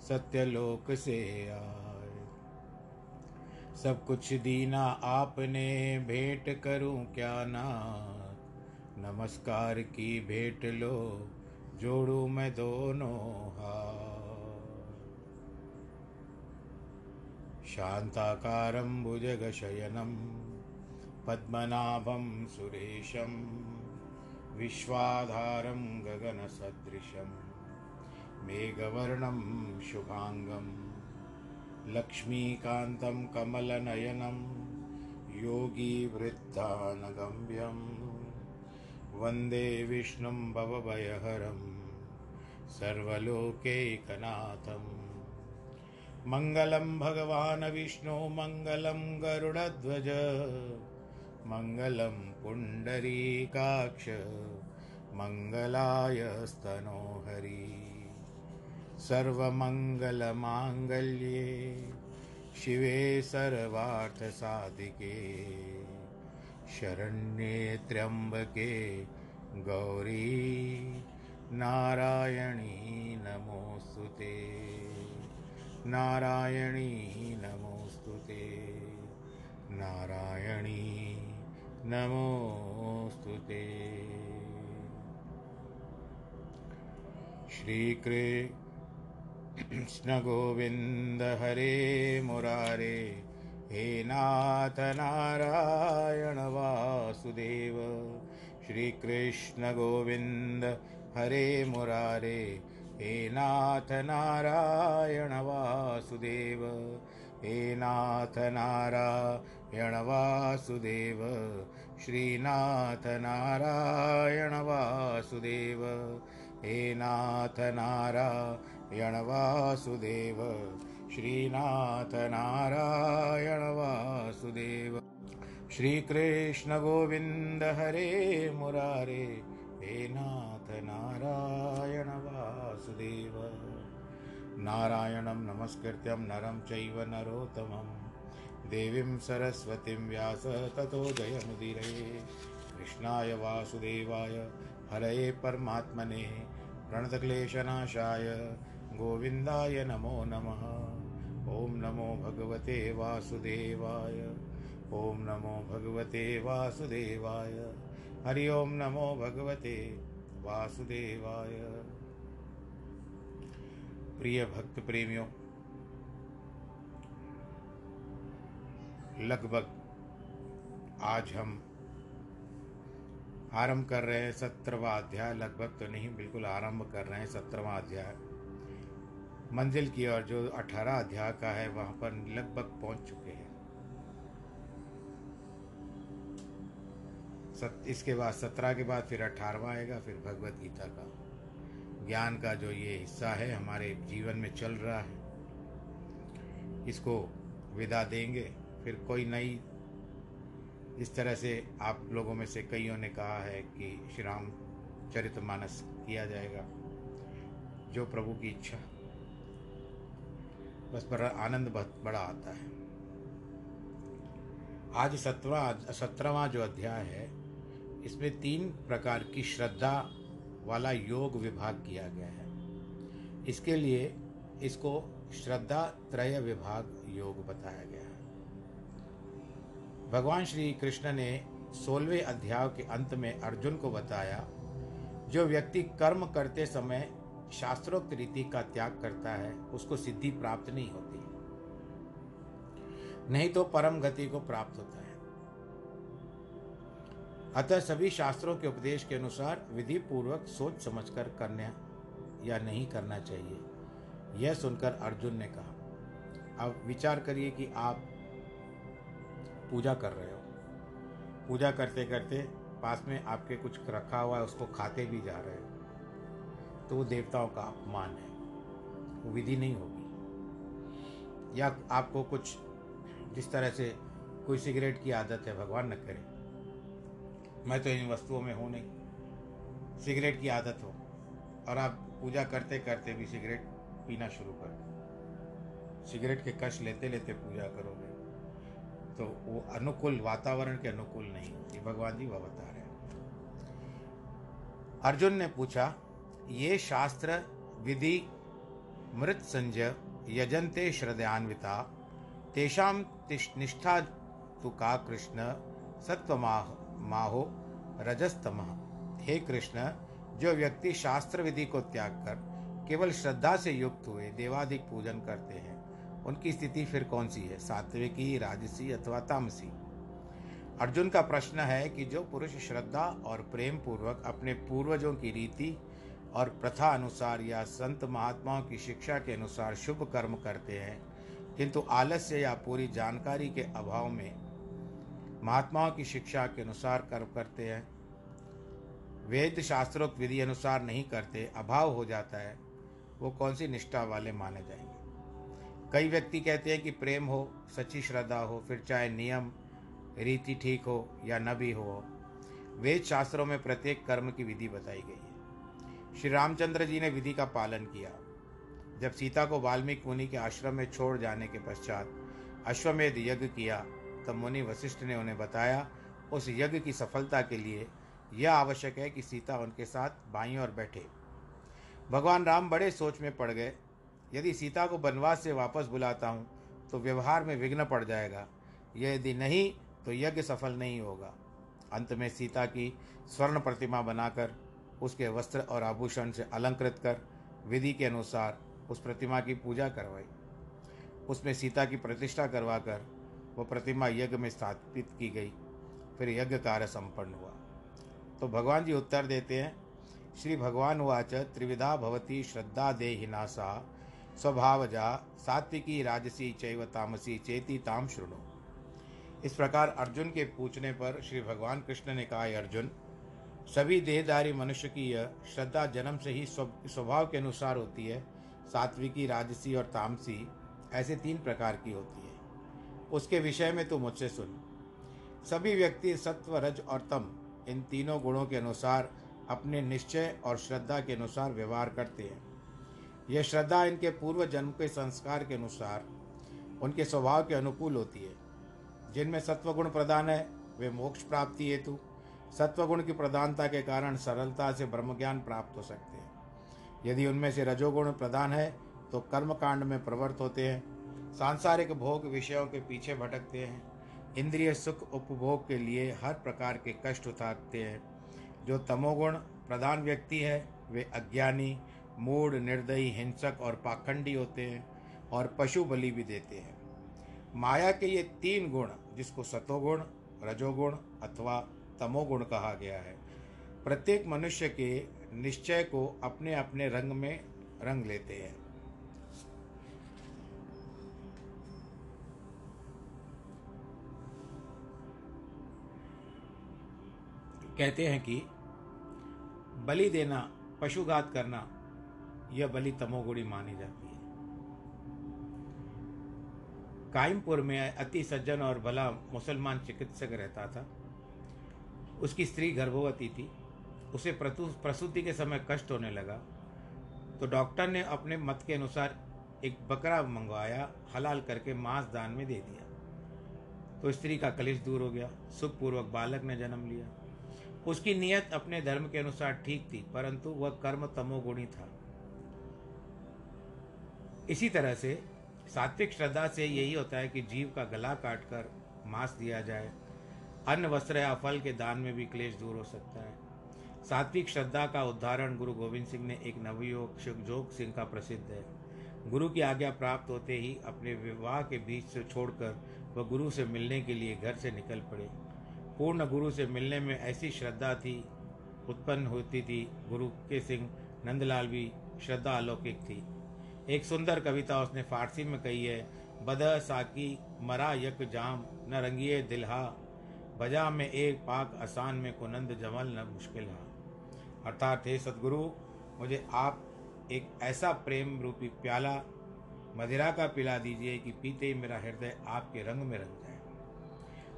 सत्यलोक से आए। सब कुछ दीना आपने, भेंट करूँ क्या नाथ नमस्कार की भेंट लो, जोड़ू मैं दोनों हाथ शान्ताकारं भुजगशयनं, पद्मनाभं सुरेशं, विश्वाधारं गगनसदृशं मेघवर्णं शुभाङ्गं लक्ष्मीकान्तं कमलनयनं योगीवृद्धानगम्यं वंदे विष्णुं भवभयहरं सर्वलोकैकनाथम् मङ्गलं भगवान् विष्णु, मङ्गलं गरुडध्वज, मङ्गलं पुण्डरीकाक्ष मङ्गलाय स्तनोहरि सर्वमङ्गलमाङ्गल्ये शिवे सर्वार्थसाधिके शरण्ये त्र्यम्बके गौरी नारायणी नमोऽस्तु ते। नारायणी नमोऽस्तु ते। नारायणी नमोऽस्तु ते। श्रीकृष्णगोविन्द हरे मुरारे, हे नाथ नारायण वासुदेव। श्रीकृष्णगोविन्द हरे मुरारे, हे नाथ नारायण वासुदेव। हे नाथ नारायण वासुदेव श्रीनाथ नारायण वासुदेव। हे नाथ नारायण वासुदेव श्रीनाथ नारायण वासुदेव श्रीकृष्ण गोविन्द हरे मुरारे हे नाथ नारायण वासुदेव नारायणं नमस्कृत्यं नरं चैव नरोत्तमं। देवीं सरस्वतीं व्यास ततो जयमुदीरये कृष्णाय वासुदेवाय, हरये परमात्मने। प्रणतक्लेशनाशाय गोविन्दाय नमो नमः। ॐ नमो भगवते वासुदेवाय। ॐ नमो भगवते वासुदेवाय। हरि ओम नमो भगवते वासुदेवाय। प्रिय भक्त प्रेमियों लगभग आज हम आरंभ कर रहे हैं सत्रहवा अध्याय। लगभग तो नहीं, बिल्कुल आरंभ कर रहे हैं सत्रहवा अध्याय। मंजिल की ओर जो अठारह अध्याय का है, वहाँ पर लगभग पहुँच चुके हैं। सत, इसके बाद सत्रह के बाद फिर अठारहवा आएगा, फिर भगवत गीता का। ज्ञान का जो ये हिस्सा है, हमारे जीवन में चल रहा है। इसको विदा देंगे। फिर कोई नई, इस तरह से आप लोगों में से कईयों ने कहा है कि श्री राम चरितमानस किया जाएगा, जो प्रभु की इच्छा। बस बड़ा आनंद बहुत बड़ा आता है। आज सत्रवा सत्रहवा जो अध्याय है, इसमें तीन प्रकार की श्रद्धा वाला योग विभाग किया गया है। इसके लिए इसको श्रद्धा त्रय विभाग योग बताया गया है। भगवान श्री कृष्ण ने सोलहवें अध्याय के अंत में अर्जुन को बताया, जो व्यक्ति कर्म करते समय शास्त्रोक्त रीति का त्याग करता है, उसको सिद्धि प्राप्त नहीं होती। नहीं तो परम गति को प्राप्त होता है। अतः सभी शास्त्रों के उपदेश के अनुसार विधि पूर्वक सोच समझकर करना या नहीं करना चाहिए। यह सुनकर अर्जुन ने कहा, अब विचार करिए कि आप पूजा कर रहे हो। पूजा करते करते पास में आपके कुछ रखा हुआ है, उसको खाते भी जा रहे हो। तो वो देवताओं का अपमान है। वो विधि नहीं होगी। या आपको कुछ जिस तरह से कोई सिगरेट की आदत है, भगवान न करे। मैं तो इन वस्तुओं में हूँ नहीं। सिगरेट की आदत हो और आप पूजा करते करते भी सिगरेट पीना शुरू कर सिगरेट के कष्ट लेते लेते पूजा करोगे। तो वो अनुकूल, वातावरण के अनुकूल नहीं होती। भगवान जी वह बता रहे हैं। अर्जुन ने पूछा ये शास्त्र, विधि, मृत संजय यजंते श्रद्धान्विता तेषाम निष्ठा तु का कृष्ण सत्वमाह माहो, रजस्तम। हे कृष्ण, जो व्यक्ति शास्त्र विधि को त्याग कर केवल श्रद्धा से युक्त हुए देवाधिक पूजन करते हैं, उनकी स्थिति फिर कौन सी है? सात्विकी, राजसी अथवा तामसी? अर्जुन का प्रश्न है कि जो पुरुष श्रद्धा और प्रेम पूर्वक अपने पूर्वजों की रीति और प्रथा अनुसार या संत महात्माओं की शिक्षा के अनुसार शुभ कर्म करते हैं। किंतु आलस्य या पूरी जानकारी के अभाव में महात्माओं की शिक्षा के अनुसार कर्म करते हैं। वेद शास्त्रोक्त विधि अनुसार नहीं करते, अभाव हो जाता है। वो कौन सी निष्ठा वाले माने जाएँगे? कई व्यक्ति कहते हैं कि प्रेम हो, सच्ची श्रद्धा हो, फिर चाहे नियम, रीति ठीक हो या न भी हो। वेद शास्त्रों में प्रत्येक कर्म की विधि बताई गई श्री रामचंद्र जी ने विधि का पालन किया। जब सीता को वाल्मीकि मुनि के आश्रम में छोड़ जाने के पश्चात अश्वमेध यज्ञ किया, तब मुनि वशिष्ठ ने उन्हें बताया, उस यज्ञ की सफलता के लिए यह आवश्यक है कि सीता उनके साथ बाई और बैठे। भगवान राम बड़े सोच में पड़ गए। यदि सीता को वनवास से वापस बुलाता हूँ तो व्यवहार में विघ्न पड़ जाएगा। यदि नहीं तो यज्ञ सफल नहीं होगा। अंत में सीता की स्वर्ण प्रतिमा बनाकर उसके वस्त्र और आभूषण से अलंकृत कर विधि के अनुसार उस प्रतिमा की पूजा करवाई। उसमें सीता की प्रतिष्ठा करवाकर वह प्रतिमा यज्ञ में स्थापित की गई। फिर यज्ञ कार्य संपन्न हुआ। तो भगवान जी उत्तर देते हैं, श्री भगवान वाच त्रिविधा भवती श्रद्धा देहिनासा स्वभावजा सात्विकी राजसी चैव तामसी, चेती ताम श्रृणु इस प्रकार अर्जुन के पूछने पर श्री भगवान कृष्ण ने कहा अर्जुन सभी देहदारी मनुष्य की यह श्रद्धा जन्म से ही स्वभाव के अनुसार होती है। सात्विकी, राजसी और तामसी, ऐसे तीन प्रकार की होती है। उसके विषय में तू मुझसे सुन। सभी व्यक्ति सत्व, रज और तम, इन तीनों गुणों के अनुसार अपने निश्चय और श्रद्धा के अनुसार व्यवहार करते हैं। यह श्रद्धा इनके पूर्व जन्म के संस्कार के अनुसार, उनके स्वभाव के अनुकूल होती है। जिनमें सत्वगुण प्रदान है, वे मोक्ष प्राप्ति हेतु सत्वगुण की प्रधानता के कारण सरलता से ब्रह्म ज्ञान प्राप्त हो सकते हैं। यदि उनमें से रजोगुण प्रधान है तो कर्म कांड में प्रवृत्त होते हैं, सांसारिक भोग विषयों के पीछे भटकते हैं, इंद्रिय सुख उपभोग के लिए हर प्रकार के कष्ट उठाते हैं। जो तमोगुण प्रधान व्यक्ति है, वे अज्ञानी मूड निर्दयी, हिंसक और पाखंडी होते हैं और पशु बलि भी देते हैं। माया के ये तीन गुण, जिसको सतोगुण रजोगुण अथवा तमोगुण कहा गया है। प्रत्येक मनुष्य के निश्चय को अपने अपने रंग में रंग लेते हैं। कहते हैं कि बलि देना, पशुघात करना, यह बलि तमोगुणी मानी जाती है। कायमपुर में अति सज्जन और भला मुसलमान चिकित्सक रहता था। उसकी स्त्री गर्भवती थी, उसे प्रसूति के समय कष्ट होने लगा। तो डॉक्टर ने अपने मत के अनुसार एक बकरा मंगवाया, हलाल करके मांस दान में दे दिया। तो स्त्री का कलिश दूर हो गया, सुखपूर्वक बालक ने जन्म लिया। उसकी नियत अपने धर्म के अनुसार ठीक थी, परंतु वह कर्म तमोगुणी था। इसी तरह से सात्विक श्रद्धा से यही होता है कि जीव का गला काटकर मांस दिया जाए। अन्न वस्त्र या फल के दान में भी क्लेश दूर हो सकता है। सात्विक श्रद्धा का उदाहरण गुरु गोविंद सिंह ने एक नवयुवक जोग सिंह का प्रसिद्ध है। गुरु की आज्ञा प्राप्त होते ही अपने विवाह के बीच से छोड़कर वह गुरु से मिलने के लिए घर से निकल पड़े। पूर्ण गुरु से मिलने में ऐसी श्रद्धा थी, उत्पन्न होती थी, गुरु के सिंह नंदलाल भी श्रद्धा अलौकिक थी। एक सुंदर कविता उसने फारसी में कही है बद साकी मरा यक जाम, न रंगिए दिलहा बजा में एक पाक आसान में कुनंद जमल न मुश्किल हा। अर्थात, हे सदगुरु, मुझे आप एक ऐसा प्रेम रूपी प्याला मदिरा का पिला दीजिए कि पीते ही मेरा हृदय आपके रंग में रंग जाए।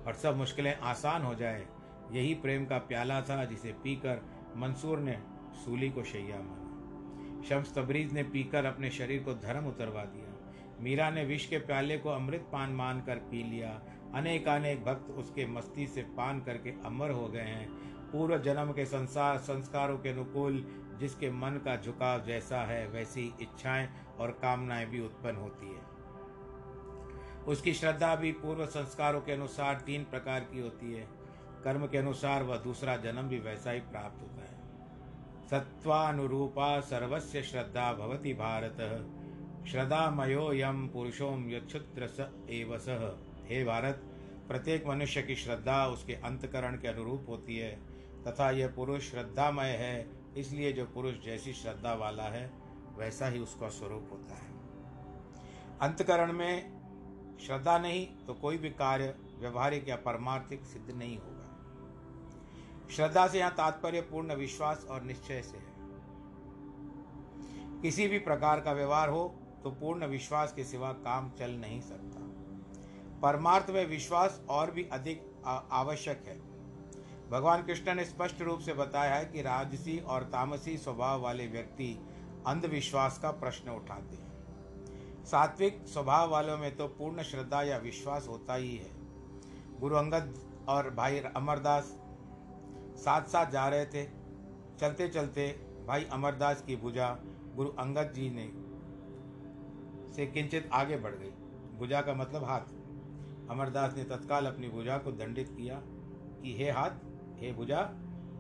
और सब मुश्किलें आसान हो जाए। यही प्रेम का प्याला था जिसे पीकर मंसूर ने सूली को शैया माना। शम्स तबरीज ने पीकर अपने शरीर को धर्म उतरवा दिया। मीरा ने विष के प्याले को अमृत पान मान कर पी लिया। अनेक अनेक भक्त उसके मस्ती से पान करके अमर हो गए हैं। पूर्व जन्म के संसार, संस्कारों के अनुकूल, जिसके मन का झुकाव जैसा है, वैसी इच्छाएँ और कामनाएँ भी उत्पन्न होती है। उसकी श्रद्धा भी पूर्व संस्कारों के अनुसार तीन प्रकार की होती है। कर्म के अनुसार वह दूसरा जन्म भी वैसा ही प्राप्त होता है। सत्वानुरूपा सर्वस्य श्रद्धा भवति भारत। श्रद्धामयो यम पुरुषोम यक्षुत्र स एव सह हे भारत, प्रत्येक मनुष्य की श्रद्धा उसके अंतकरण के अनुरूप होती है, तथा यह पुरुष श्रद्धामय है, इसलिए जो पुरुष जैसी श्रद्धा वाला है, वैसा ही उसका स्वरूप होता है। अंतकरण में श्रद्धा नहीं तो कोई भी कार्य व्यवहारिक या परमार्थिक सिद्ध नहीं होगा। श्रद्धा से यहाँ तात्पर्य पूर्ण विश्वास और निश्चय से है। किसी भी प्रकार का व्यवहार हो तो पूर्ण विश्वास के सिवा काम चल नहीं सकता। परमार्थ में विश्वास और भी अधिक आवश्यक है। भगवान कृष्ण ने स्पष्ट रूप से बताया है कि राजसी और तामसी स्वभाव वाले व्यक्ति अंधविश्वास का प्रश्न उठाते हैं। सात्विक स्वभाव वालों में तो पूर्ण श्रद्धा या विश्वास होता ही है। गुरु अंगद और भाई अमरदास साथ साथ जा रहे थे। चलते चलते भाई अमरदास की भुजा गुरु अंगद जी ने से किंचित आगे बढ़ गई। भुजा का मतलब हाथ। अमरदास ने तत्काल अपनी भुजा को दंडित किया कि, हे हाथ, हे भुजा,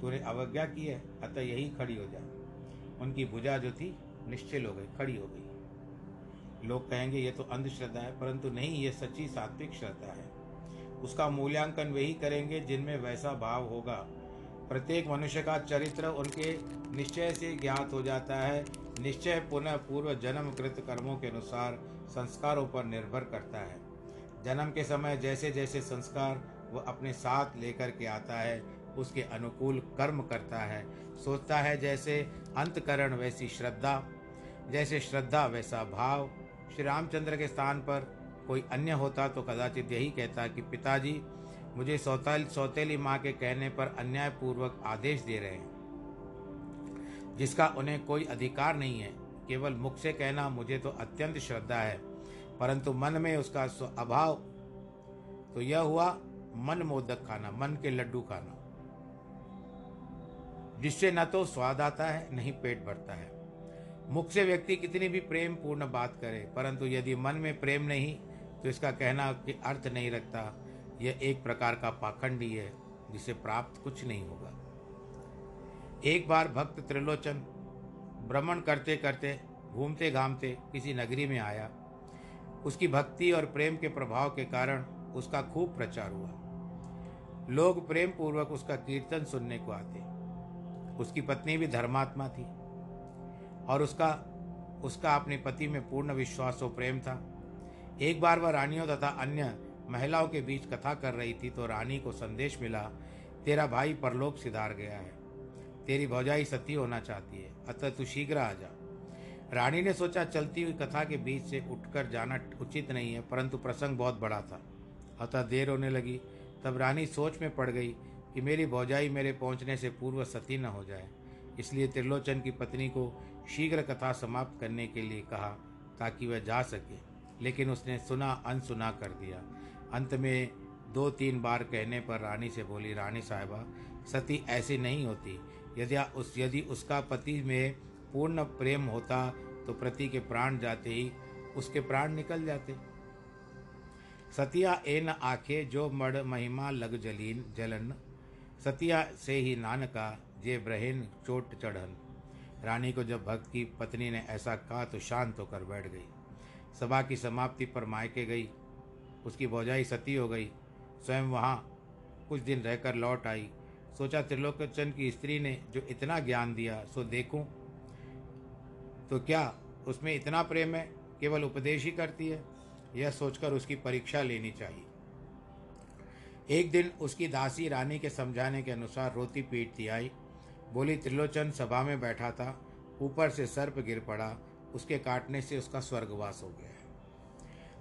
तूने अवज्ञा की है, अतः यही खड़ी हो जा। उनकी भुजा जो थी, निश्चल हो गई, खड़ी हो गई। लोग कहेंगे, ये तो अंधश्रद्धा है, परंतु नहीं, ये सच्ची सात्विक श्रद्धा है। उसका मूल्यांकन वही करेंगे जिनमें वैसा भाव होगा। प्रत्येक मनुष्य का चरित्र उनके निश्चय से ज्ञात हो जाता है। निश्चय पुनः पूर्व जन्म कृत कर्मों के अनुसार संस्कारों पर निर्भर करता है। जन्म के समय जैसे जैसे संस्कार वह अपने साथ लेकर के आता है, उसके अनुकूल कर्म करता है। सोचता है जैसे अंतकरण वैसी श्रद्धा, जैसे श्रद्धा वैसा भाव। श्री रामचंद्र के स्थान पर कोई अन्य होता तो कदाचित यही कहता कि, पिताजी, मुझे सौतेल, सौतेली माँ के कहने पर अन्यायपूर्वक आदेश दे रहे हैं, जिसका उन्हें कोई अधिकार नहीं है। केवल मुख से कहना मुझे तो अत्यंत श्रद्धा है। परंतु मन में उसका अभाव तो यह हुआ मन मोदक खाना, मन के लड्डू खाना। जिससे न तो स्वाद आता है, नहीं पेट भरता है। मुख से व्यक्ति कितनी भी प्रेम पूर्ण बात करे, परंतु यदि मन में प्रेम नहीं तो इसका कहना कि अर्थ नहीं रखता, यह एक प्रकार का पाखंडी है, जिसे प्राप्त कुछ नहीं होगा। एक बार भक्त त्रिलोचन, भ्रमण करते करते घूमते घामते किसी नगरी में आया। उसकी भक्ति और प्रेम के प्रभाव के कारण उसका खूब प्रचार हुआ। लोग प्रेम पूर्वक उसका कीर्तन सुनने को आते। उसकी पत्नी भी धर्मात्मा थी और उसका उसका अपने पति में पूर्ण विश्वास और प्रेम था। एक बार वह रानियों तथा अन्य महिलाओं के बीच कथा कर रही थी तो रानी को संदेश मिला, तेरा भाई परलोक सिधार गया है। तेरी भौजाई सती होना चाहती है। अतः तू शीघ्र आ जा। रानी ने सोचा, चलती हुई कथा के बीच से उठकर जाना उचित नहीं है, परंतु प्रसंग बहुत बड़ा था। अतः देर होने लगी। तब रानी सोच में पड़ गई कि मेरी भौजाई मेरे पहुँचने से पूर्व सती न हो जाए। इसलिए त्रिलोचन की पत्नी को शीघ्र कथा समाप्त करने के लिए कहा ताकि वह जा सके, लेकिन उसने सुना अनसुना कर दिया। अंत में दो तीन बार कहने पर रानी से बोली, रानी साहिबा, सती ऐसी नहीं होती। यदि उस यदि उसका पति में पूर्ण प्रेम होता तो प्रति के प्राण जाते ही उसके प्राण निकल जाते। सतिया एन आखे जो मड़ महिमा लग जलीन जलन, सतिया से ही नानका जे ब्रहिन चोट चढ़न। रानी को जब भक्त की पत्नी ने ऐसा कहा तो शांत होकर बैठ गई। सभा की समाप्ति पर मायके गई। उसकी भौजाई सती हो गई। स्वयं वहाँ कुछ दिन रहकर लौट आई। सोचा त्रिलोकचंद की स्त्री ने जो इतना ज्ञान दिया, सो देखूँ तो क्या उसमें इतना प्रेम है? केवल उपदेश ही करती है? यह सोचकर उसकी परीक्षा लेनी चाहिए। एक दिन उसकी दासी रानी के समझाने के अनुसार रोती पीटती आई। बोली, त्रिलोचन सभा में बैठा था। ऊपर से सर्प गिर पड़ा। उसके काटने से उसका स्वर्गवास हो गया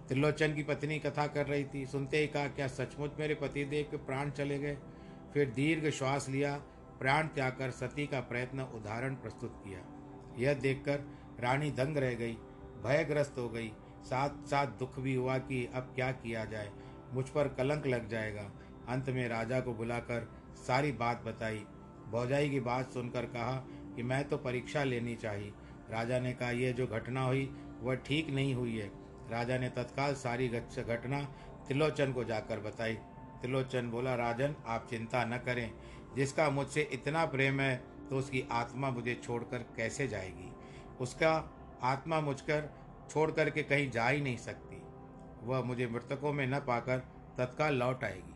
त्रिलोचन की पत्नी कथा कर रही थी। सुनते ही कहा, क्या सचमुच मेरे पति देव के प्राण चले गए? फिर दीर्घ श्वास लिया। प्राण त्याग कर सती का प्रयत्न उदाहरण प्रस्तुत किया। यह देखकर रानी दंग रह गई, भयग्रस्त हो गई। साथ साथ दुख भी हुआ कि अब क्या किया जाए। मुझ पर कलंक लग जाएगा। अंत में राजा को बुलाकर सारी बात बताई। भौजाई की बात सुनकर कहा कि मैं तो परीक्षा लेनी चाहिए। राजा ने कहा यह जो घटना हुई, वह ठीक नहीं हुई है। राजा ने तत्काल सारी घटना त्रिलोचन को जाकर बताई। त्रिलोचन बोला, राजन, आप चिंता न करें। जिसका मुझसे इतना प्रेम है तो उसकी आत्मा मुझे छोड़कर कैसे जाएगी? उसका आत्मा मुझकर छोड़ करके कहीं जा ही नहीं सकती। वह मुझे मृतकों में न पाकर तत्काल लौट आएगी।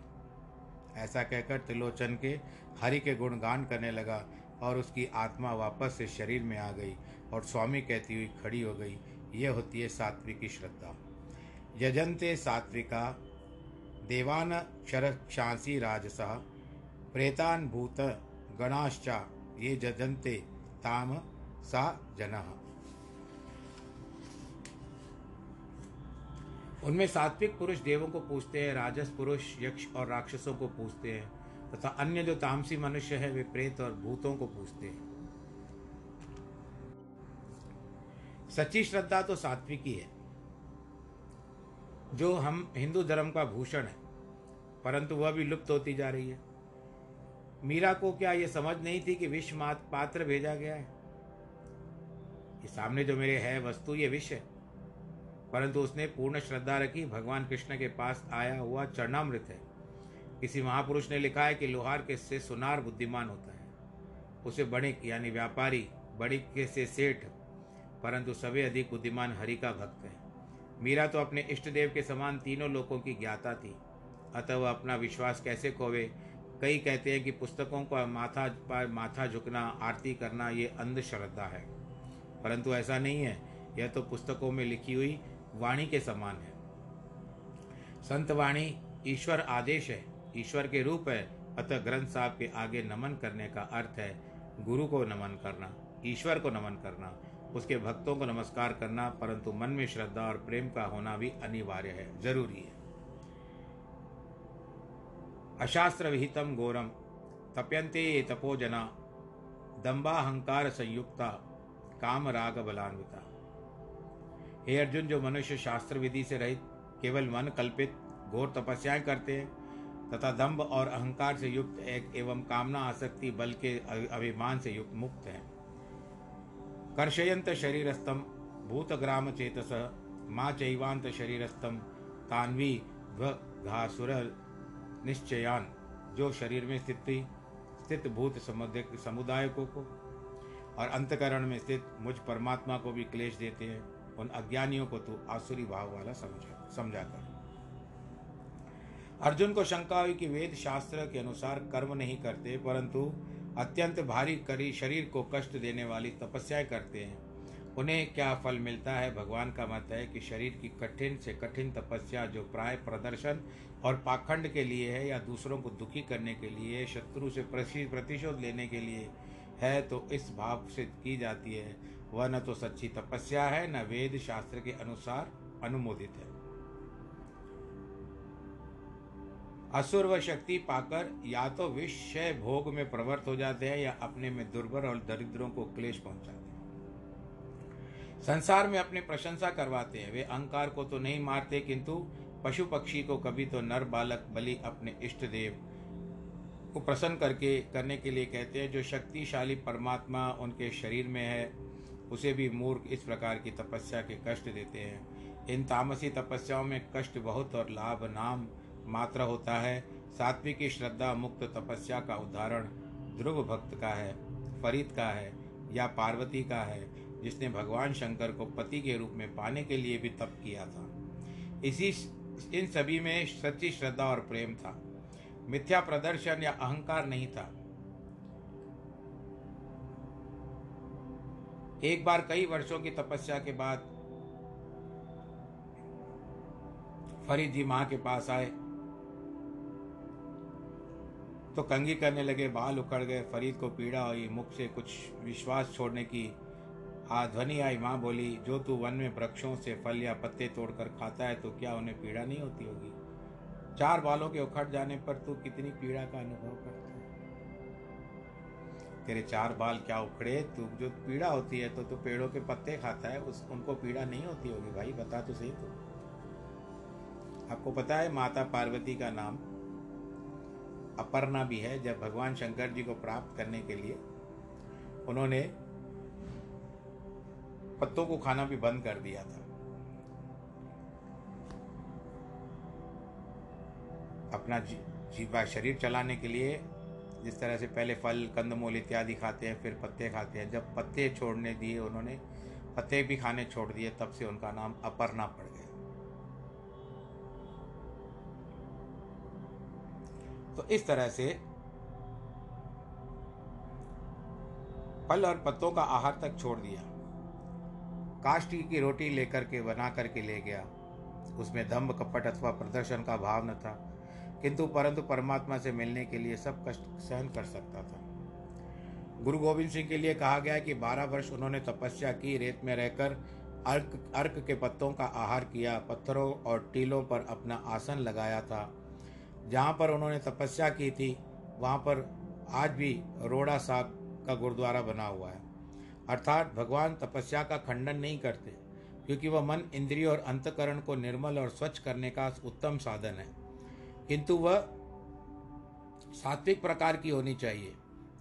ऐसा कहकर त्रिलोचन के हरि के गुणगान करने लगा और उसकी आत्मा वापस से शरीर में आ गई और स्वामी कहती हुई खड़ी हो गई। यह होती है सात्विकी श्रद्धा। यजंते सात्विका देवान क्षरक्षांसी राजसा प्रेतान भूत गणाश्चा ये जजंते ताम सा जन। उनमें सात्विक पुरुष देवों को पूछते हैं, राजस पुरुष, यक्ष और राक्षसों को पूछते हैं, तथा अन्य जो तामसी मनुष्य है, वे प्रेत और भूतों को पूछते हैं। सच्ची श्रद्धा तो सात्विक ही है, जो हम हिंदू धर्म का भूषण है, परंतु वह भी लुप्त होती जा रही है। मीरा को क्या यह समझ नहीं थी कि विष पात्र भेजा गया है? ये सामने जो मेरे है, वस्तु, ये विष है। परंतु उसने पूर्ण श्रद्धा रखी, भगवान कृष्ण के पास आया हुआ चरणामृत है। किसी महापुरुष ने लिखा है कि लोहार के से सुनार बुद्धिमान होता है। उसे बणिक यानी व्यापारी बणिक के से सेठ, परंतु सभी अधिक बुद्धिमान हरि का भक्त है। मीरा तो अपने इष्ट देव के समान तीनों लोगों की ज्ञाता थी। अतः वह अपना विश्वास कैसे खोवे? कई कहते हैं कि पुस्तकों का माथा, पर माथा झुकना, आरती करना, ये अंधश्रद्धा है। परंतु ऐसा नहीं है। यह तो पुस्तकों में लिखी हुई वाणी के समान है। संत वाणी ईश्वर आदेश है, ईश्वर के रूप है, अतः ग्रंथ साहब के आगे नमन करने का अर्थ है गुरु को नमन करना, ईश्वर को नमन करना, उसके भक्तों को नमस्कार करना, परंतु मन में श्रद्धा और प्रेम का होना भी अनिवार्य है, ज़रूरी है। अशास्त्र विहितम घोरम तप्यंते ये तपोजना दम्बाहंकार संयुक्ता, काम राग बलान्विता। हे अर्जुन, जो मनुष्य शास्त्र विधि से रहित, केवल मन कल्पित, घोर तपस्याएँ करते हैं, तथा दंभ और अहंकार से युक्त एक एवं कामना आसक्ति बल के अभिमान से युक्त मुक्त है। कर्षयंत शरीरस्थम भूतग्राम चेतस माँ चैवांत शरीरस्थम तान्वी घासुर निश्चयान, जो शरीर में स्थित स्थित भूत समुदाय को, और अंतकरण में स्थित मुझ परमात्मा को भी क्लेश देते हैं। उन अज्ञानियों को तू आसुरी भाव वाला समझा समझा कर अर्जुन को शंका हुई कि वेद शास्त्र के अनुसार कर्म नहीं करते, परंतु अत्यंत भारी करी शरीर को कष्ट देने वाली तपस्याएँ करते हैं। उन्हें क्या फल मिलता है? भगवान का मत है कि शरीर की कठिन से कठिन तपस्या जो प्राय प्रदर्शन और पाखंड के लिए है या दूसरों को दुखी करने के लिए, शत्रु से प्रतिशोध लेने के लिए है तो इस भाव से की जाती है। वह न तो सच्ची तपस्या है, न वेद शास्त्र के अनुसार अनुमोदित है। असुर व शक्ति पाकर या तो विषय भोग में प्रवृत्त हो जाते हैं या अपने में दुर्बल और दरिद्रों को क्लेश पहुंचाते हैं। संसार में अपनी प्रशंसा करवाते हैं। वे अहंकार को तो नहीं मारते, किंतु पशु पक्षी को कभी तो नर बालक बलि अपने इष्ट देव को प्रसन्न करके, करने के लिए कहते हैं, जो शक्तिशाली परमात्मा उनके शरीर में है उसे भी मूर्ख इस प्रकार की तपस्या के कष्ट देते हैं। इन तामसी तपस्याओं में कष्ट बहुत और लाभ नाम मात्र होता है। सात्विकी श्रद्धा मुक्त तपस्या का उदाहरण ध्रुव भक्त का है, फरीद का है या पार्वती का है, जिसने भगवान शंकर को पति के रूप में पाने के लिए भी तप किया था। इसी इन सभी में सच्ची श्रद्धा और प्रेम था। मिथ्या प्रदर्शन या अहंकार नहीं था। एक बार कई वर्षों की तपस्या के बाद फरीद जी माँ के पास आए। तो कंगी करने लगे, बाल उखड़ गए, फरीद को पीड़ा हुई, मुख से कुछ विश्वास छोड़ने की आ ध्वनि आई। माँ बोली, जो तू वन में वृक्षों से फल या पत्ते तोड़कर खाता है तो क्या उन्हें पीड़ा नहीं होती होगी? चार बालों के उखड़ जाने पर तू कितनी पीड़ा का अनुभव करता है तेरे चार बाल क्या उखड़े? तू जो पीड़ा होती है तो तू पेड़ों के पत्ते खाता है, उस, उनको पीड़ा नहीं होती होगी भाई, बता तो सही तू। आपको पता है माता पार्वती का नाम अपर्णा भी है, जब भगवान शंकर जी को प्राप्त करने के लिए उन्होंने पत्तों को खाना भी बंद कर दिया था। अपना जीवा शरीर चलाने के लिए जिस तरह से पहले फल कंदमूल इत्यादि खाते हैं, फिर पत्ते खाते हैं। जब पत्ते छोड़ने दिए उन्होंने, पत्ते भी खाने छोड़ दिए, तब से उनका नाम अपर्णा पड़ गया। तो इस तरह से फल और पत्तों का आहार तक छोड़ दिया। काष्टी की रोटी लेकर के, बना करके ले गया। उसमें दम्भ, कपट अथवा प्रदर्शन का भाव न था। किंतु परंतु परमात्मा से मिलने के लिए सब कष्ट सहन कर सकता था। गुरु गोविंद सिंह के लिए कहा गया कि बारह वर्ष उन्होंने तपस्या की, रेत में रहकर अर्क अर्क के पत्तों का आहार किया, पत्थरों और टीलों पर अपना आसन लगाया था। जहाँ पर उन्होंने तपस्या की थी, वहाँ पर आज भी रोड़ा साग का गुरुद्वारा बना हुआ है। अर्थात भगवान तपस्या का खंडन नहीं करते, क्योंकि वह मन इंद्रिय और अंतकरण को निर्मल और स्वच्छ करने का उत्तम साधन है। किंतु वह सात्विक प्रकार की होनी चाहिए।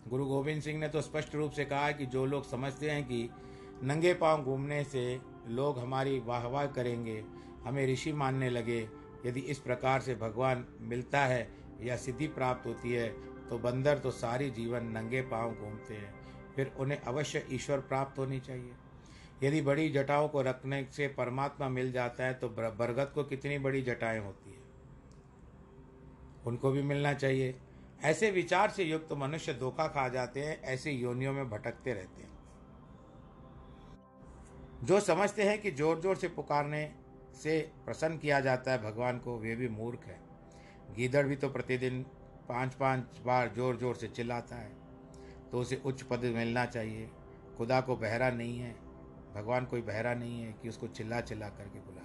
गुरु गोविंद सिंह ने तो स्पष्ट रूप से कहा है कि जो लोग समझते हैं कि नंगे पाँव घूमने से लोग हमारी वाहवाह करेंगे, हमें ऋषि मानने लगे, यदि इस प्रकार से भगवान मिलता है या सिद्धि प्राप्त होती है तो बंदर तो सारी जीवन नंगे पाँव घूमते हैं। फिर उन्हें अवश्य ईश्वर प्राप्त होनी चाहिए। यदि बड़ी जटाओं को रखने से परमात्मा मिल जाता है तो बरगद को कितनी बड़ी जटाएँ होती है। उनको भी मिलना चाहिए। ऐसे विचार से युक्त मनुष्य धोखा खा जाते हैं, ऐसे योनियों में भटकते रहते हैं। जो समझते हैं कि ज़ोर ज़ोर से पुकारने से प्रसन्न किया जाता है भगवान को, वे भी मूर्ख है। गीदड़ भी तो प्रतिदिन पाँच पाँच बार ज़ोर ज़ोर से चिल्लाता है। तो उसे उच्च पद मिलना चाहिए। खुदा को बहरा नहीं है। भगवान कोई बहरा नहीं है कि उसको चिल्ला चिल्ला करके बुला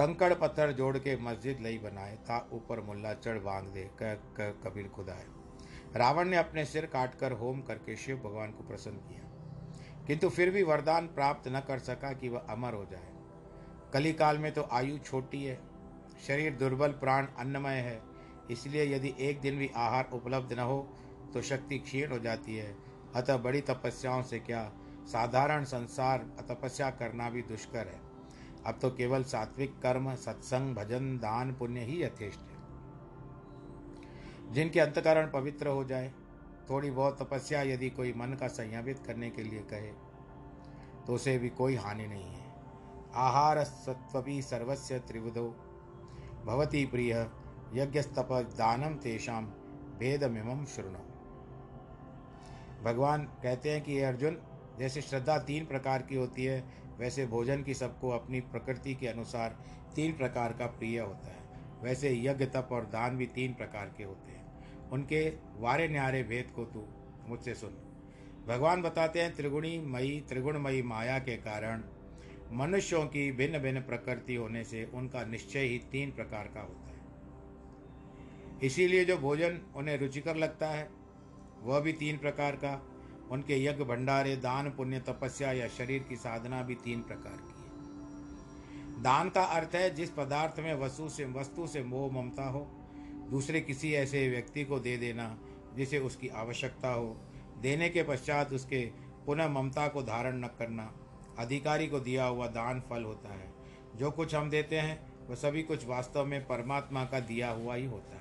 कंकड़ पत्थर जोड़ के मस्जिद लई बनाए था ऊपर मुल्ला चढ़ बाँध दे क, कबीर खुदाए रावण ने अपने सिर काटकर होम करके शिव भगवान को प्रसन्न किया। किंतु फिर भी वरदान प्राप्त न कर सका कि वह अमर हो जाए। कली काल में तो आयु छोटी है शरीर दुर्बल प्राण अन्नमय है। इसलिए यदि एक दिन भी आहार उपलब्ध न हो तो शक्ति क्षीण हो जाती है। अतः बड़ी तपस्याओं से क्या साधारण संसार तपस्या करना भी दुष्कर है। अब तो केवल सात्विक कर्म, सत्संग, भजन, दान, पुण्य ही यथेष्ट है। जिनके अंतकरण पवित्र हो जाए, थोड़ी बहुत तपस्या यदि कोई मन का संयमित करने के लिए कहे तो उसे भी कोई हानि नहीं है। आहार सत्वी सर्वस्व त्रिवुधो। भवती प्रिय, यज्ञस्तप दानम तेषाम भेदमिमम शुर्ण भगवान कहते हैं कि अर्जुन, जैसे श्रद्धा तीन प्रकार की होती है वैसे भोजन की सबको अपनी प्रकृति के अनुसार तीन प्रकार का प्रिय होता है। वैसे यज्ञ, तप और दान भी तीन प्रकार के होते हैं। उनके वारे न्यारे भेद को तू मुझसे सुन। भगवान बताते हैं, त्रिगुणी मई त्रिगुणमयी माया के कारण मनुष्यों की भिन्न भिन्न प्रकृति होने से उनका निश्चय ही तीन प्रकार का होता है। इसीलिए जो भोजन उन्हें रुचिकर लगता है, वह भी तीन प्रकार का। उनके यज्ञ, भंडारे, दान, पुण्य, तपस्या या शरीर की साधना भी तीन प्रकार की है। दान का अर्थ है जिस पदार्थ में वस्तु से वस्तु से मोह ममता हो, दूसरे किसी ऐसे व्यक्ति को दे देना जिसे उसकी आवश्यकता हो। देने के पश्चात उसके पुनः ममता को धारण न करना, अधिकारी को दिया हुआ दान फल होता है। जो कुछ हम देते हैं वह सभी कुछ वास्तव में परमात्मा का दिया हुआ ही होता है।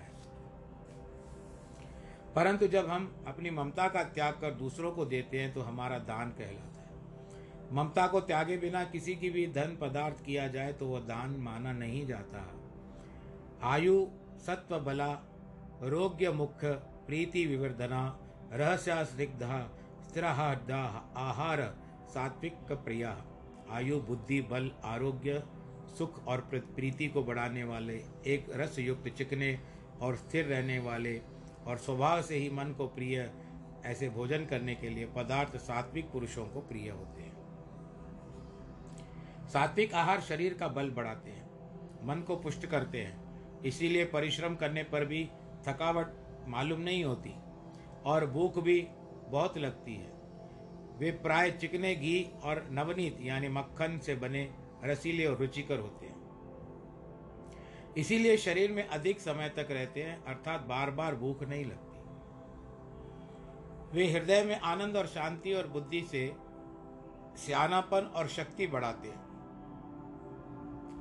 परंतु जब हम अपनी ममता का त्याग कर दूसरों को देते हैं तो हमारा दान कहलाता है। ममता को त्यागे बिना किसी की भी धन पदार्थ किया जाए तो वह दान माना नहीं जाता। आयु, सत्व बला, रोग्य मुख्य प्रीति विवर्धना रहस्या स्निग्धा आहार, सात्विक प्रिया। आयु, बुद्धि, बल, आरोग्य, सुख और प्रीति को बढ़ाने वाले एक रस युक्त चिकने और स्थिर रहने वाले और स्वभाव से ही मन को प्रिय ऐसे भोजन करने के लिए पदार्थ सात्विक पुरुषों को प्रिय होते हैं। सात्विक आहार शरीर का बल बढ़ाते हैं। मन को पुष्ट करते हैं। इसीलिए परिश्रम करने पर भी थकावट मालूम नहीं होती और भूख भी बहुत लगती है। वे प्राय चिकने घी और नवनीत यानी मक्खन से बने रसीले और रुचिकर होते हैं। इसीलिए शरीर में अधिक समय तक रहते हैं, अर्थात बार बार भूख नहीं लगती। वे हृदय में आनंद और शांति और बुद्धि से सियानापन और शक्ति बढ़ाते हैं।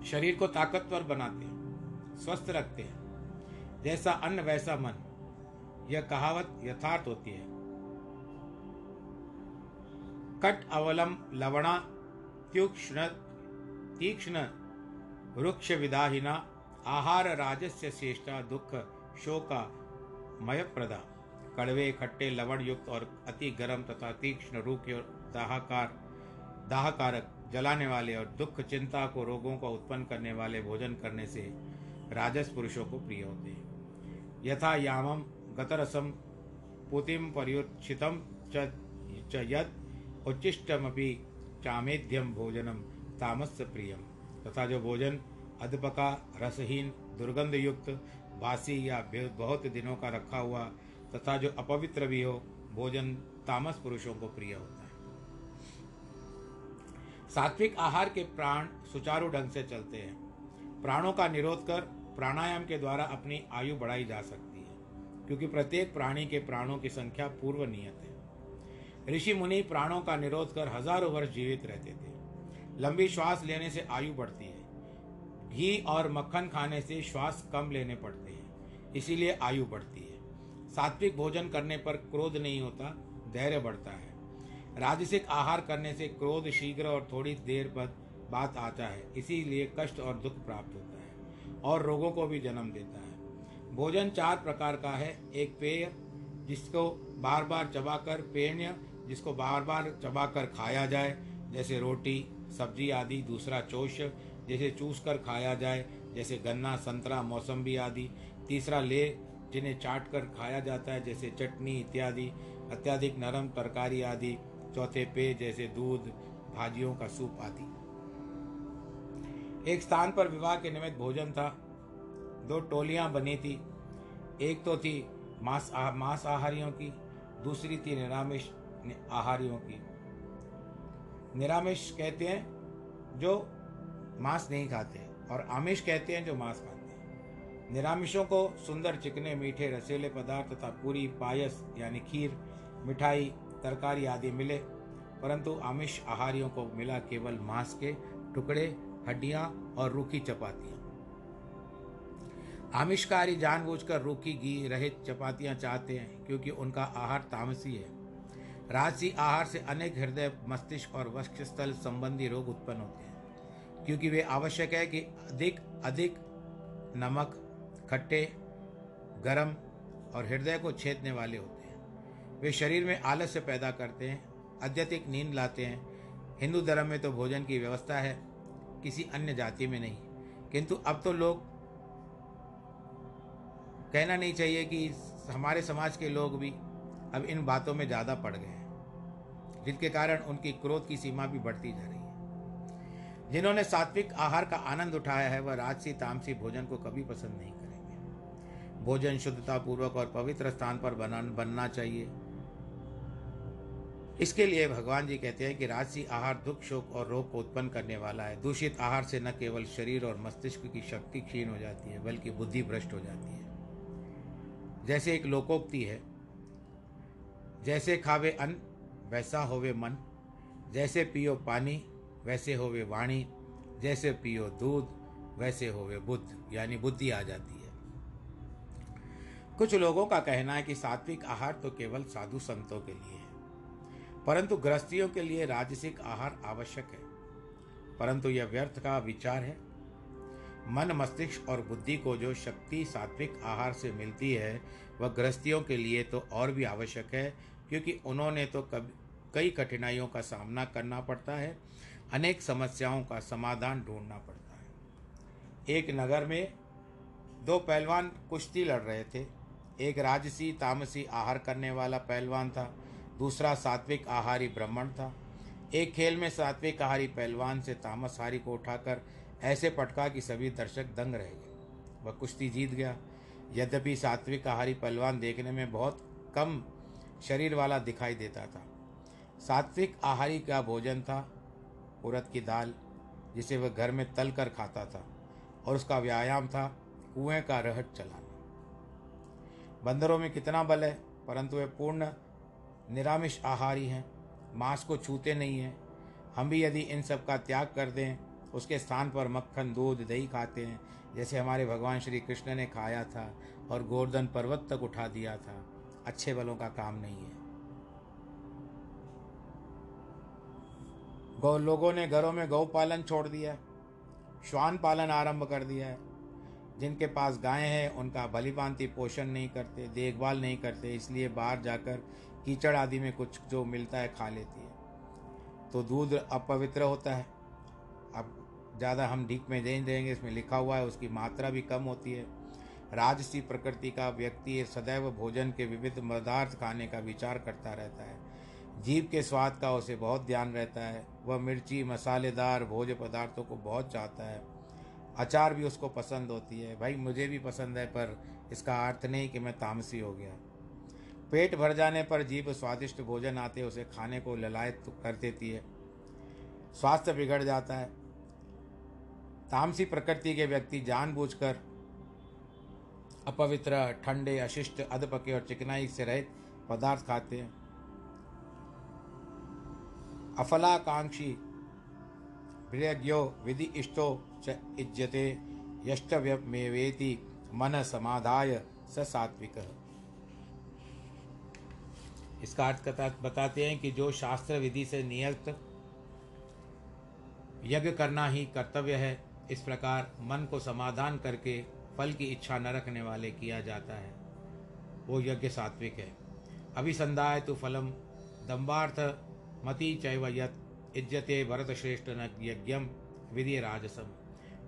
शरीर को ताकतवर बनाते हैं, स्वस्थ रखते हैं। जैसा अन्न, वैसा मन। यह कहावत यथार्थ होती है। कट अवलम लवणा, तीक्ष्ण तीक्ष्ण, वृक्ष विदाहिना आहार राजस्य श्रेष्ठा, दुख शोका मय प्रदा कड़वे, खट्टे लवण युक्त और अति गर्म तथा तीक्ष्ण रूख और दाहकार, दाहकारक, जलाने वाले और दुख, चिंता को रोगों को उत्पन्न करने वाले भोजन करने से राजस पुरुषों को प्रिय होते हैं। यथा यामम, गतरसम, पुतिम, पर्युच्छितम, च यद उच्चिष्टमपि चामेध्यम भोजनम, तामस्य प्रियम। तथा जो भोजन अधपका, रसहीन दुर्गंध युक्त बासी या बहुत दिनों का रखा हुआ तथा जो अपवित्र भी हो, भोजन तामस पुरुषों को प्रिय होता है। सात्विक आहार के प्राण सुचारू ढंग से चलते हैं। प्राणों का निरोध कर प्राणायाम के द्वारा अपनी आयु बढ़ाई जा सकती है, क्योंकि प्रत्येक प्राणी के प्राणों की संख्या पूर्व नियत है। ऋषि मुनि प्राणों का निरोध कर हज़ारों वर्ष जीवित रहते थे। लंबी श्वास लेने से आयु बढ़ती है। घी और मक्खन खाने से श्वास कम लेने पड़ते हैं, इसीलिए आयु बढ़ती है। सात्विक भोजन करने पर क्रोध नहीं होता, धैर्य बढ़ता है। राजसिक आहार करने से क्रोध शीघ्र और थोड़ी देर बाद बात आता है, इसीलिए कष्ट और दुख प्राप्त होता है और रोगों को भी जन्म देता है। भोजन चार प्रकार का है, एक पेय, जिसको बार बार चबाकर पेय जिसको बार बार चबाकर खाया जाए, जैसे रोटी, सब्ज़ी आदि, दूसरा चोष जैसे चूस कर खाया जाए, जैसे गन्ना, संतरा, मौसम्बी आदि। तीसरा ले, जिन्हें चाट कर खाया जाता है, जैसे चटनी इत्यादि, अत्याधिक नरम तरकारी आदि। चौथे पेय जैसे दूध, भाजियों का सूप आदि। एक स्थान पर विवाह के निमित्त भोजन था। दो टोलियाँ बनी थी। एक तो थी मांस मांस आहारियों की, दूसरी थी निरामिष आहारियों की। निरामिष कहते हैं, जो मांस नहीं खाते और आमिष कहते हैं जो मांस खाते हैं। निरामिषों को सुंदर चिकने, मीठे रसीले पदार्थ तथा पूरी पायस, यानी खीर, मिठाई, तरकारी आदि मिले, परंतु आमिष आहारियों को मिला केवल मांस के टुकड़े, हड्डियाँ और रूखी चपातियाँ। आमिषकारी जानबूझकर रूखी घी रहित चपातियाँ चाहते हैं क्योंकि उनका आहार तामसी है। राजसी आहार से अनेक हृदय, मस्तिष्क और वक्षस्थल संबंधी रोग उत्पन्न होते हैं। क्योंकि वे आवश्यक है कि अधिक अधिक नमक, खट्टे, गरम और हृदय को छेदने वाले होते हैं। वे शरीर में आलस्य पैदा करते हैं, अत्यधिक नींद लाते हैं। हिंदू धर्म में तो भोजन की व्यवस्था है, किसी अन्य जाति में नहीं। किंतु अब तो लोग, कहना नहीं चाहिए कि हमारे समाज के लोग भी अब इन बातों में ज़्यादा पड़ गए हैं, जिनके कारण उनकी क्रोध की सीमा भी बढ़ती जा रही है। जिन्होंने सात्विक आहार का आनंद उठाया है, वह राजसी तामसी भोजन को कभी पसंद नहीं करेंगे। भोजन शुद्धता पूर्वक और पवित्र स्थान पर बना, बनना चाहिए। इसके लिए भगवान जी कहते हैं कि राजसी आहार दुख, शोक और रोग को उत्पन्न करने वाला है। दूषित आहार से न केवल शरीर और मस्तिष्क की शक्ति क्षीण हो जाती है, बल्कि बुद्धि भ्रष्ट हो जाती है। जैसे एक लोकोक्ति है, जैसे खावे अन्न, वैसा होवे मन, जैसे पियो पानी वैसे होवे वाणी, जैसे पियो दूध, वैसे हो वे बुद्ध, यानी बुद्धि आ जाती है। कुछ लोगों का कहना है कि सात्विक आहार तो केवल साधु संतों के लिए है, परंतु गृहस्थियों के लिए राजसिक आहार आवश्यक है। परंतु यह व्यर्थ का विचार है। मन, मस्तिष्क और बुद्धि को जो शक्ति सात्विक आहार से मिलती है, वह गृहस्थियों के लिए तो और भी आवश्यक है, क्योंकि उन्होंने तो कभी कई कठिनाइयों का सामना करना पड़ता है अनेक समस्याओं का समाधान ढूंढना पड़ता है। एक नगर में दो पहलवान कुश्ती लड़ रहे थे। एक राजसी, तामसी आहार करने वाला पहलवान था। दूसरा सात्विक आहारी ब्राह्मण था। एक खेल में सात्विक आहारी पहलवान से तामसहारी को उठाकर ऐसे पटका कि सभी दर्शक दंग रह गए। वह कुश्ती जीत गया। यद्यपि सात्विक आहारी पहलवान देखने में बहुत कम शरीर वाला दिखाई देता था। सात्विक आहारी का भोजन था। उड़द की दाल, जिसे वह घर में तल कर खाता था, और उसका व्यायाम था कुएँ का रहट चलाना। बंदरों में कितना बल है, परंतु वे पूर्ण निरामिष आहारी हैं, मांस को छूते नहीं हैं। हम भी यदि इन सब का त्याग कर दें, उसके स्थान पर मक्खन, दूध, दही खाते हैं, जैसे हमारे भगवान श्री कृष्ण ने खाया था और गोवर्धन पर्वत तक उठा दिया था। अच्छे बलों का काम नहीं है। गौ लोगों ने घरों में गौ पालन छोड़ दिया श्वान पालन आरंभ कर दिया है। जिनके पास गायें हैं, उनका भलीभांति पोषण नहीं करते, देखभाल नहीं करते, इसलिए बाहर जाकर कीचड़ आदि में कुछ जो मिलता है खा लेती है। तो दूध अपवित्र होता है। अब ज़्यादा हम ढीक में दे देंगे, इसमें लिखा हुआ है, उसकी मात्रा भी कम होती है। राजसी प्रकृति का व्यक्ति सदैव भोजन के विविध पदार्थ खाने का विचार करता रहता है। जीव के स्वाद का उसे बहुत ध्यान रहता है। वह मिर्ची, मसालेदार भोज्य पदार्थों को बहुत चाहता है। अचार भी उसको पसंद होती है। भाई, मुझे भी पसंद है, पर इसका अर्थ नहीं कि मैं तामसी हो गया। पेट भर जाने पर जीव स्वादिष्ट भोजन आते उसे खाने को ललायत कर देती है। स्वास्थ्य बिगड़ जाता है। तामसी प्रकृति के व्यक्ति जानबूझकर अपवित्र, ठंडे, अशिष्ट, अधपके और चिकनाई से रहित पदार्थ खाते हैं। अफलाकांक्षी प्रियज्ञो विधि इष्टो च इज्यते, यष्टव्यमेवेति मन समाधाय स सात्विक। इसका अर्थ कथा बताते हैं कि जो शास्त्र विधि से नियत यज्ञ करना ही कर्तव्य है, इस प्रकार मन को समाधान करके फल की इच्छा न रखने वाले किया जाता है। वो यज्ञ सात्विक है। अभिसंधाय तो फलम दम्बार्थ मति चैव यत इज्जते भरत श्रेष्ठ न यज्ञम विधि राजसम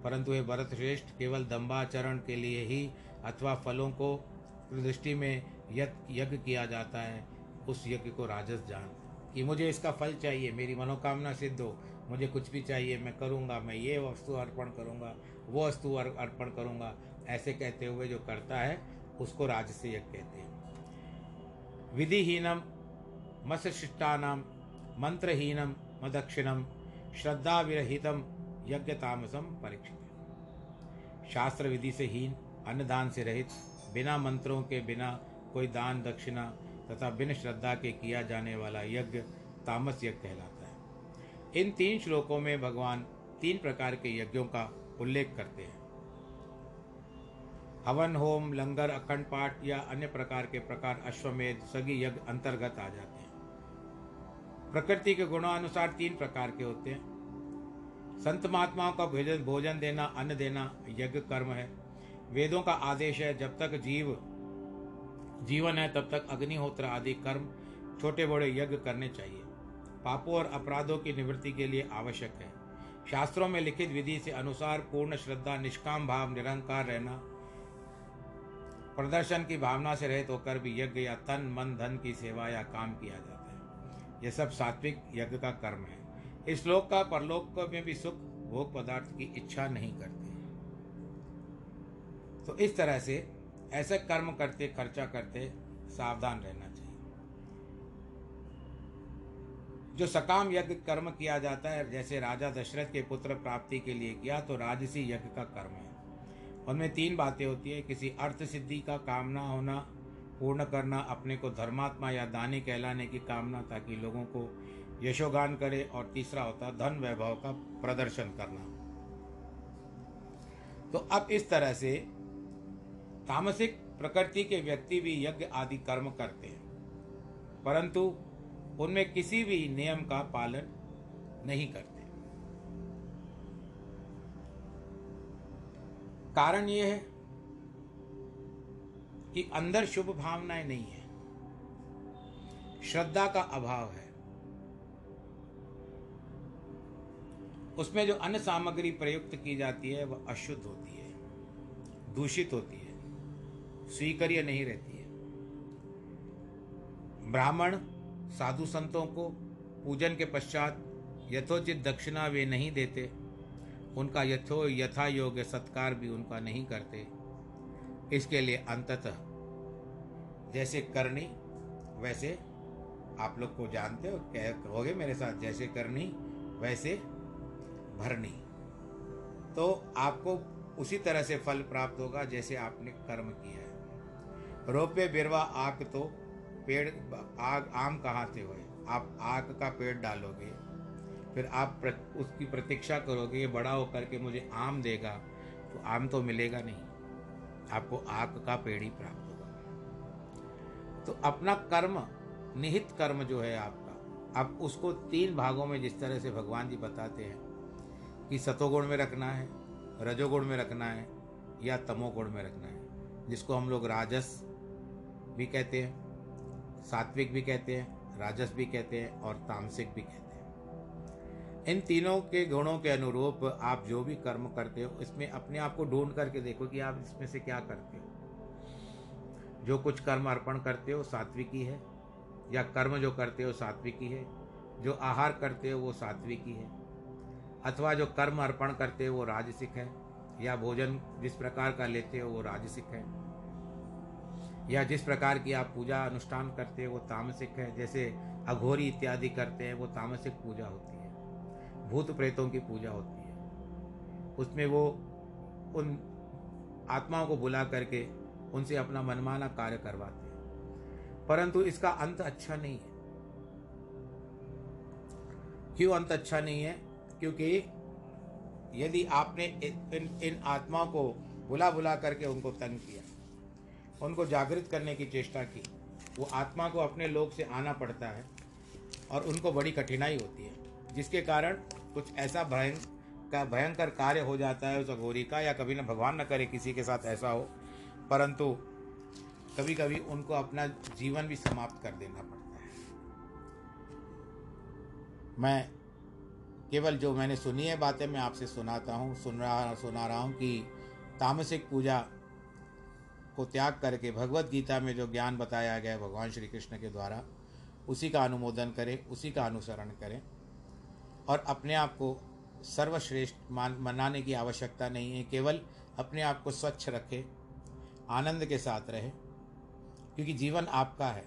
परंतु ये भरत श्रेष्ठ केवल दम्बाचरण के लिए ही अथवा फलों को दृष्टि में यज्ञ किया जाता है, उस यज्ञ को राजस जान। कि मुझे इसका फल चाहिए, मेरी मनोकामना सिद्ध हो, मुझे कुछ भी चाहिए, मैं करूँगा, मैं ये वस्तु अर्पण करूँगा, वो वस्तु अर्पण करूँगा, ऐसे कहते हुए जो करता है, उसको राजस्य कहते हैं। विधिहीनम मत्स्यशिष्टानाम मंत्रहीनम मदक्षिणम श्रद्धा विरहितम यज्ञ तामसम परीक्षित। शास्त्र विधि से हीन, अन्नदान से रहित, बिना मंत्रों के बिना कोई दान दक्षिणा तथा बिन श्रद्धा के किया जाने वाला यज्ञ तामस यज्ञ कहलाता है। इन तीन श्लोकों में भगवान तीन प्रकार के यज्ञों का उल्लेख करते हैं। हवन, होम, लंगर, अखंड पाठ या अन्य प्रकार के प्रकार अश्वमेध, सगी यज्ञ अंतर्गत आ जाते हैं। प्रकृति के गुणानुसार तीन प्रकार के होते हैं। संत महात्माओं का भोजन भोजन देना, अन्न देना, यज्ञ कर्म है। वेदों का आदेश है, जब तक जीव, जीवन है, तब तक अग्निहोत्र आदि कर्म छोटे बड़े यज्ञ करने चाहिए। पापों और अपराधों की निवृत्ति के लिए आवश्यक है। शास्त्रों में लिखित विधि से अनुसार पूर्ण श्रद्धा, निष्काम भाव, निरंकार रहना, प्रदर्शन की भावना से रहित होकर भी यज्ञ या तन, मन, धन की सेवा या काम किया है। यह सब सात्विक यज्ञ का कर्म है। इस लोक का परलोक में भी सुख, भोग पदार्थ की इच्छा नहीं करते। तो इस तरह से ऐसे कर्म करते, खर्चा करते सावधान रहना चाहिए। जो सकाम यज्ञ कर्म किया जाता है, जैसे राजा दशरथ के पुत्र प्राप्ति के लिए किया तो राजसी यज्ञ का कर्म है। उनमें तीन बातें होती है, किसी अर्थ सिद्धि का कामना होना पूर्ण करना, अपने को धर्मात्मा या दानी कहलाने की कामना ताकि लोगों को यशोगान करे और तीसरा होता धन वैभव का प्रदर्शन करना। तो अब इस तरह से तामसिक प्रकृति के व्यक्ति भी यज्ञ आदि कर्म करते हैं। परंतु उनमें किसी भी नियम का पालन नहीं करते। कारण यह है कि अंदर शुभ भावनाएँ नहीं है। श्रद्धा का अभाव है। उसमें जो अन्य सामग्री प्रयुक्त की जाती है, वह अशुद्ध होती है, दूषित होती है, स्वीकार्य नहीं रहती है। ब्राह्मण साधु संतों को पूजन के पश्चात यथोचित दक्षिणा वे नहीं देते, उनका यथो यथा योग्य सत्कार भी उनका नहीं करते। इसके लिए अंततः जैसे करनी वैसे आप लोग को जानते हो कह कहोगे मेरे साथ जैसे करनी वैसे भरनी। तो आपको उसी तरह से फल प्राप्त होगा जैसे आपने कर्म किया है। रोपे बिरवा आग तो पेड़ आग आम कहाँ से हुए? आप आग का पेड़ डालोगे फिर आप प्र, उसकी प्रतीक्षा करोगे ये बड़ा होकर के मुझे आम देगा तो आम तो मिलेगा नहीं। आपको आग का पेड़ ही प्राप्त होगा। तो अपना कर्म, निहित कर्म जो है आपका अब उसको तीन भागों में जिस तरह से भगवान जी बताते हैं कि सतोगुण में रखना है, रजोगुण में रखना है, या तमोगुण में रखना है, जिसको हम लोग राजस भी कहते हैं, सात्विक भी कहते हैं, राजस भी कहते हैं, और तामसिक भी कहते हैं। इन तीनों के गुणों के अनुरूप आप जो भी कर्म करते हो, इसमें अपने आप को ढूंढ करके देखो कि आप इसमें से क्या करते हो। जो कुछ कर्म अर्पण करते हो, सात्विकी है, या कर्म जो करते हो, सात्विकी है। जो आहार करते हो, वो सात्विकी है। अथवा जो कर्म अर्पण करते हो, वो राजसिक है। या भोजन जिस प्रकार का लेते हो, वो राजसिक है। या जिस प्रकार की आप पूजा अनुष्ठान करते हो, वो तामसिक है। जैसे अघोरी इत्यादि करते हैं, वो तामसिक पूजा होती है। भूत प्रेतों की पूजा होती है। उसमें वो उन आत्माओं को बुला करके उनसे अपना मनमाना कार्य करवाते हैं। परंतु इसका अंत अच्छा नहीं है। क्यों अंत अच्छा नहीं है? क्योंकि यदि आपने इन इन आत्माओं को बुला बुला करके उनको तंग किया, उनको जागृत करने की चेष्टा की, वो आत्मा को अपने लोग से आना पड़ता है और उनको बड़ी कठिनाई होती है। जिसके कारण कुछ ऐसा भयं का भयंकर कार्य हो जाता है उस अघोरी का, या कभी ना भगवान न करे किसी के साथ ऐसा हो। परंतु कभी कभी उनको अपना जीवन भी समाप्त कर देना पड़ता है। मैं केवल जो मैंने सुनी है बातें मैं आपसे सुनाता हूँ, सुन रहा, सुना रहा हूँ कि तामसिक पूजा को त्याग करके भगवत गीता में जो ज्ञान बताया गया भगवान श्री कृष्ण के द्वारा, उसी का अनुमोदन करें, उसी का अनुसरण करें। और अपने आप को सर्वश्रेष्ठ मान, मनाने की आवश्यकता नहीं है। केवल अपने आप को स्वच्छ रखें, आनंद के साथ रहे, क्योंकि जीवन आपका है।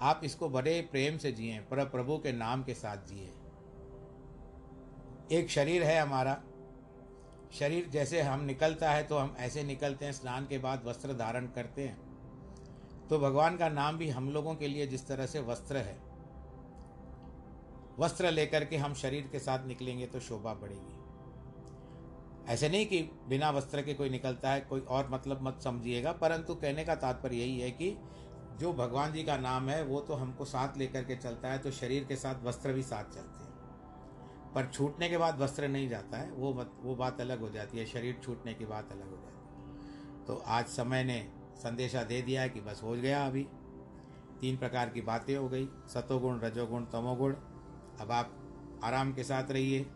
आप इसको बड़े प्रेम से जिए, पर, प्रभु के नाम के साथ जिए। एक शरीर है हमारा। शरीर जैसे हम निकलता है तो हम ऐसे निकलते हैं, स्नान के बाद वस्त्र धारण करते हैं। तो भगवान का नाम भी हम लोगों के लिए जिस तरह से वस्त्र है वस्त्र लेकर के हम शरीर के साथ निकलेंगे तो शोभा बढ़ेगी। ऐसे नहीं कि बिना वस्त्र के कोई निकलता है, कोई और मतलब मत समझिएगा, परंतु कहने का तात्पर्य यही है कि जो भगवान जी का नाम है, वो तो हमको साथ लेकर के चलता है तो शरीर के साथ वस्त्र भी साथ चलते हैं। पर छूटने के बाद वस्त्र नहीं जाता है, वो मत, वो बात अलग हो जाती है, शरीर छूटने की बात अलग हो जाती है। तो आज समय ने संदेशा दे दिया है कि बस हो गया अभी। तीन प्रकार की बातें हो गई, सतोगुण, रजोगुण, तमोगुण अब आप आराम के साथ रहिए।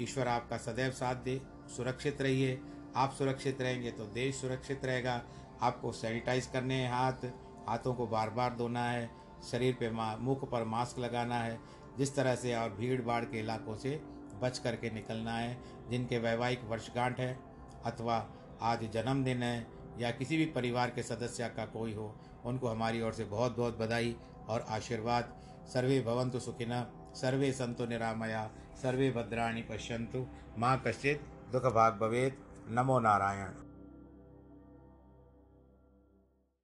ईश्वर आपका सदैव साथ दे। सुरक्षित रहिए। आप सुरक्षित रहेंगे तो देश सुरक्षित रहेगा। आपको सैनिटाइज करने हैं हाथ। हाथों को बार बार धोना है। शरीर पे मुख पर मास्क लगाना है। जिस तरह से और भीड़ भाड़ के इलाकों से बच करके निकलना है, जिनके वैवाहिक वर्षगांठ है, अथवा आज जन्मदिन है, या किसी भी परिवार के सदस्य का कोई हो, उनको हमारी ओर से बहुत बहुत बधाई और आशीर्वाद। सर्वे भवन्तु सुखिनः सर्वे सन्तु निरामया सर्वे भद्राणि पश्यन्तु। माँ कश्चित् दुःखभाग् भवेत्। नमो नारायण।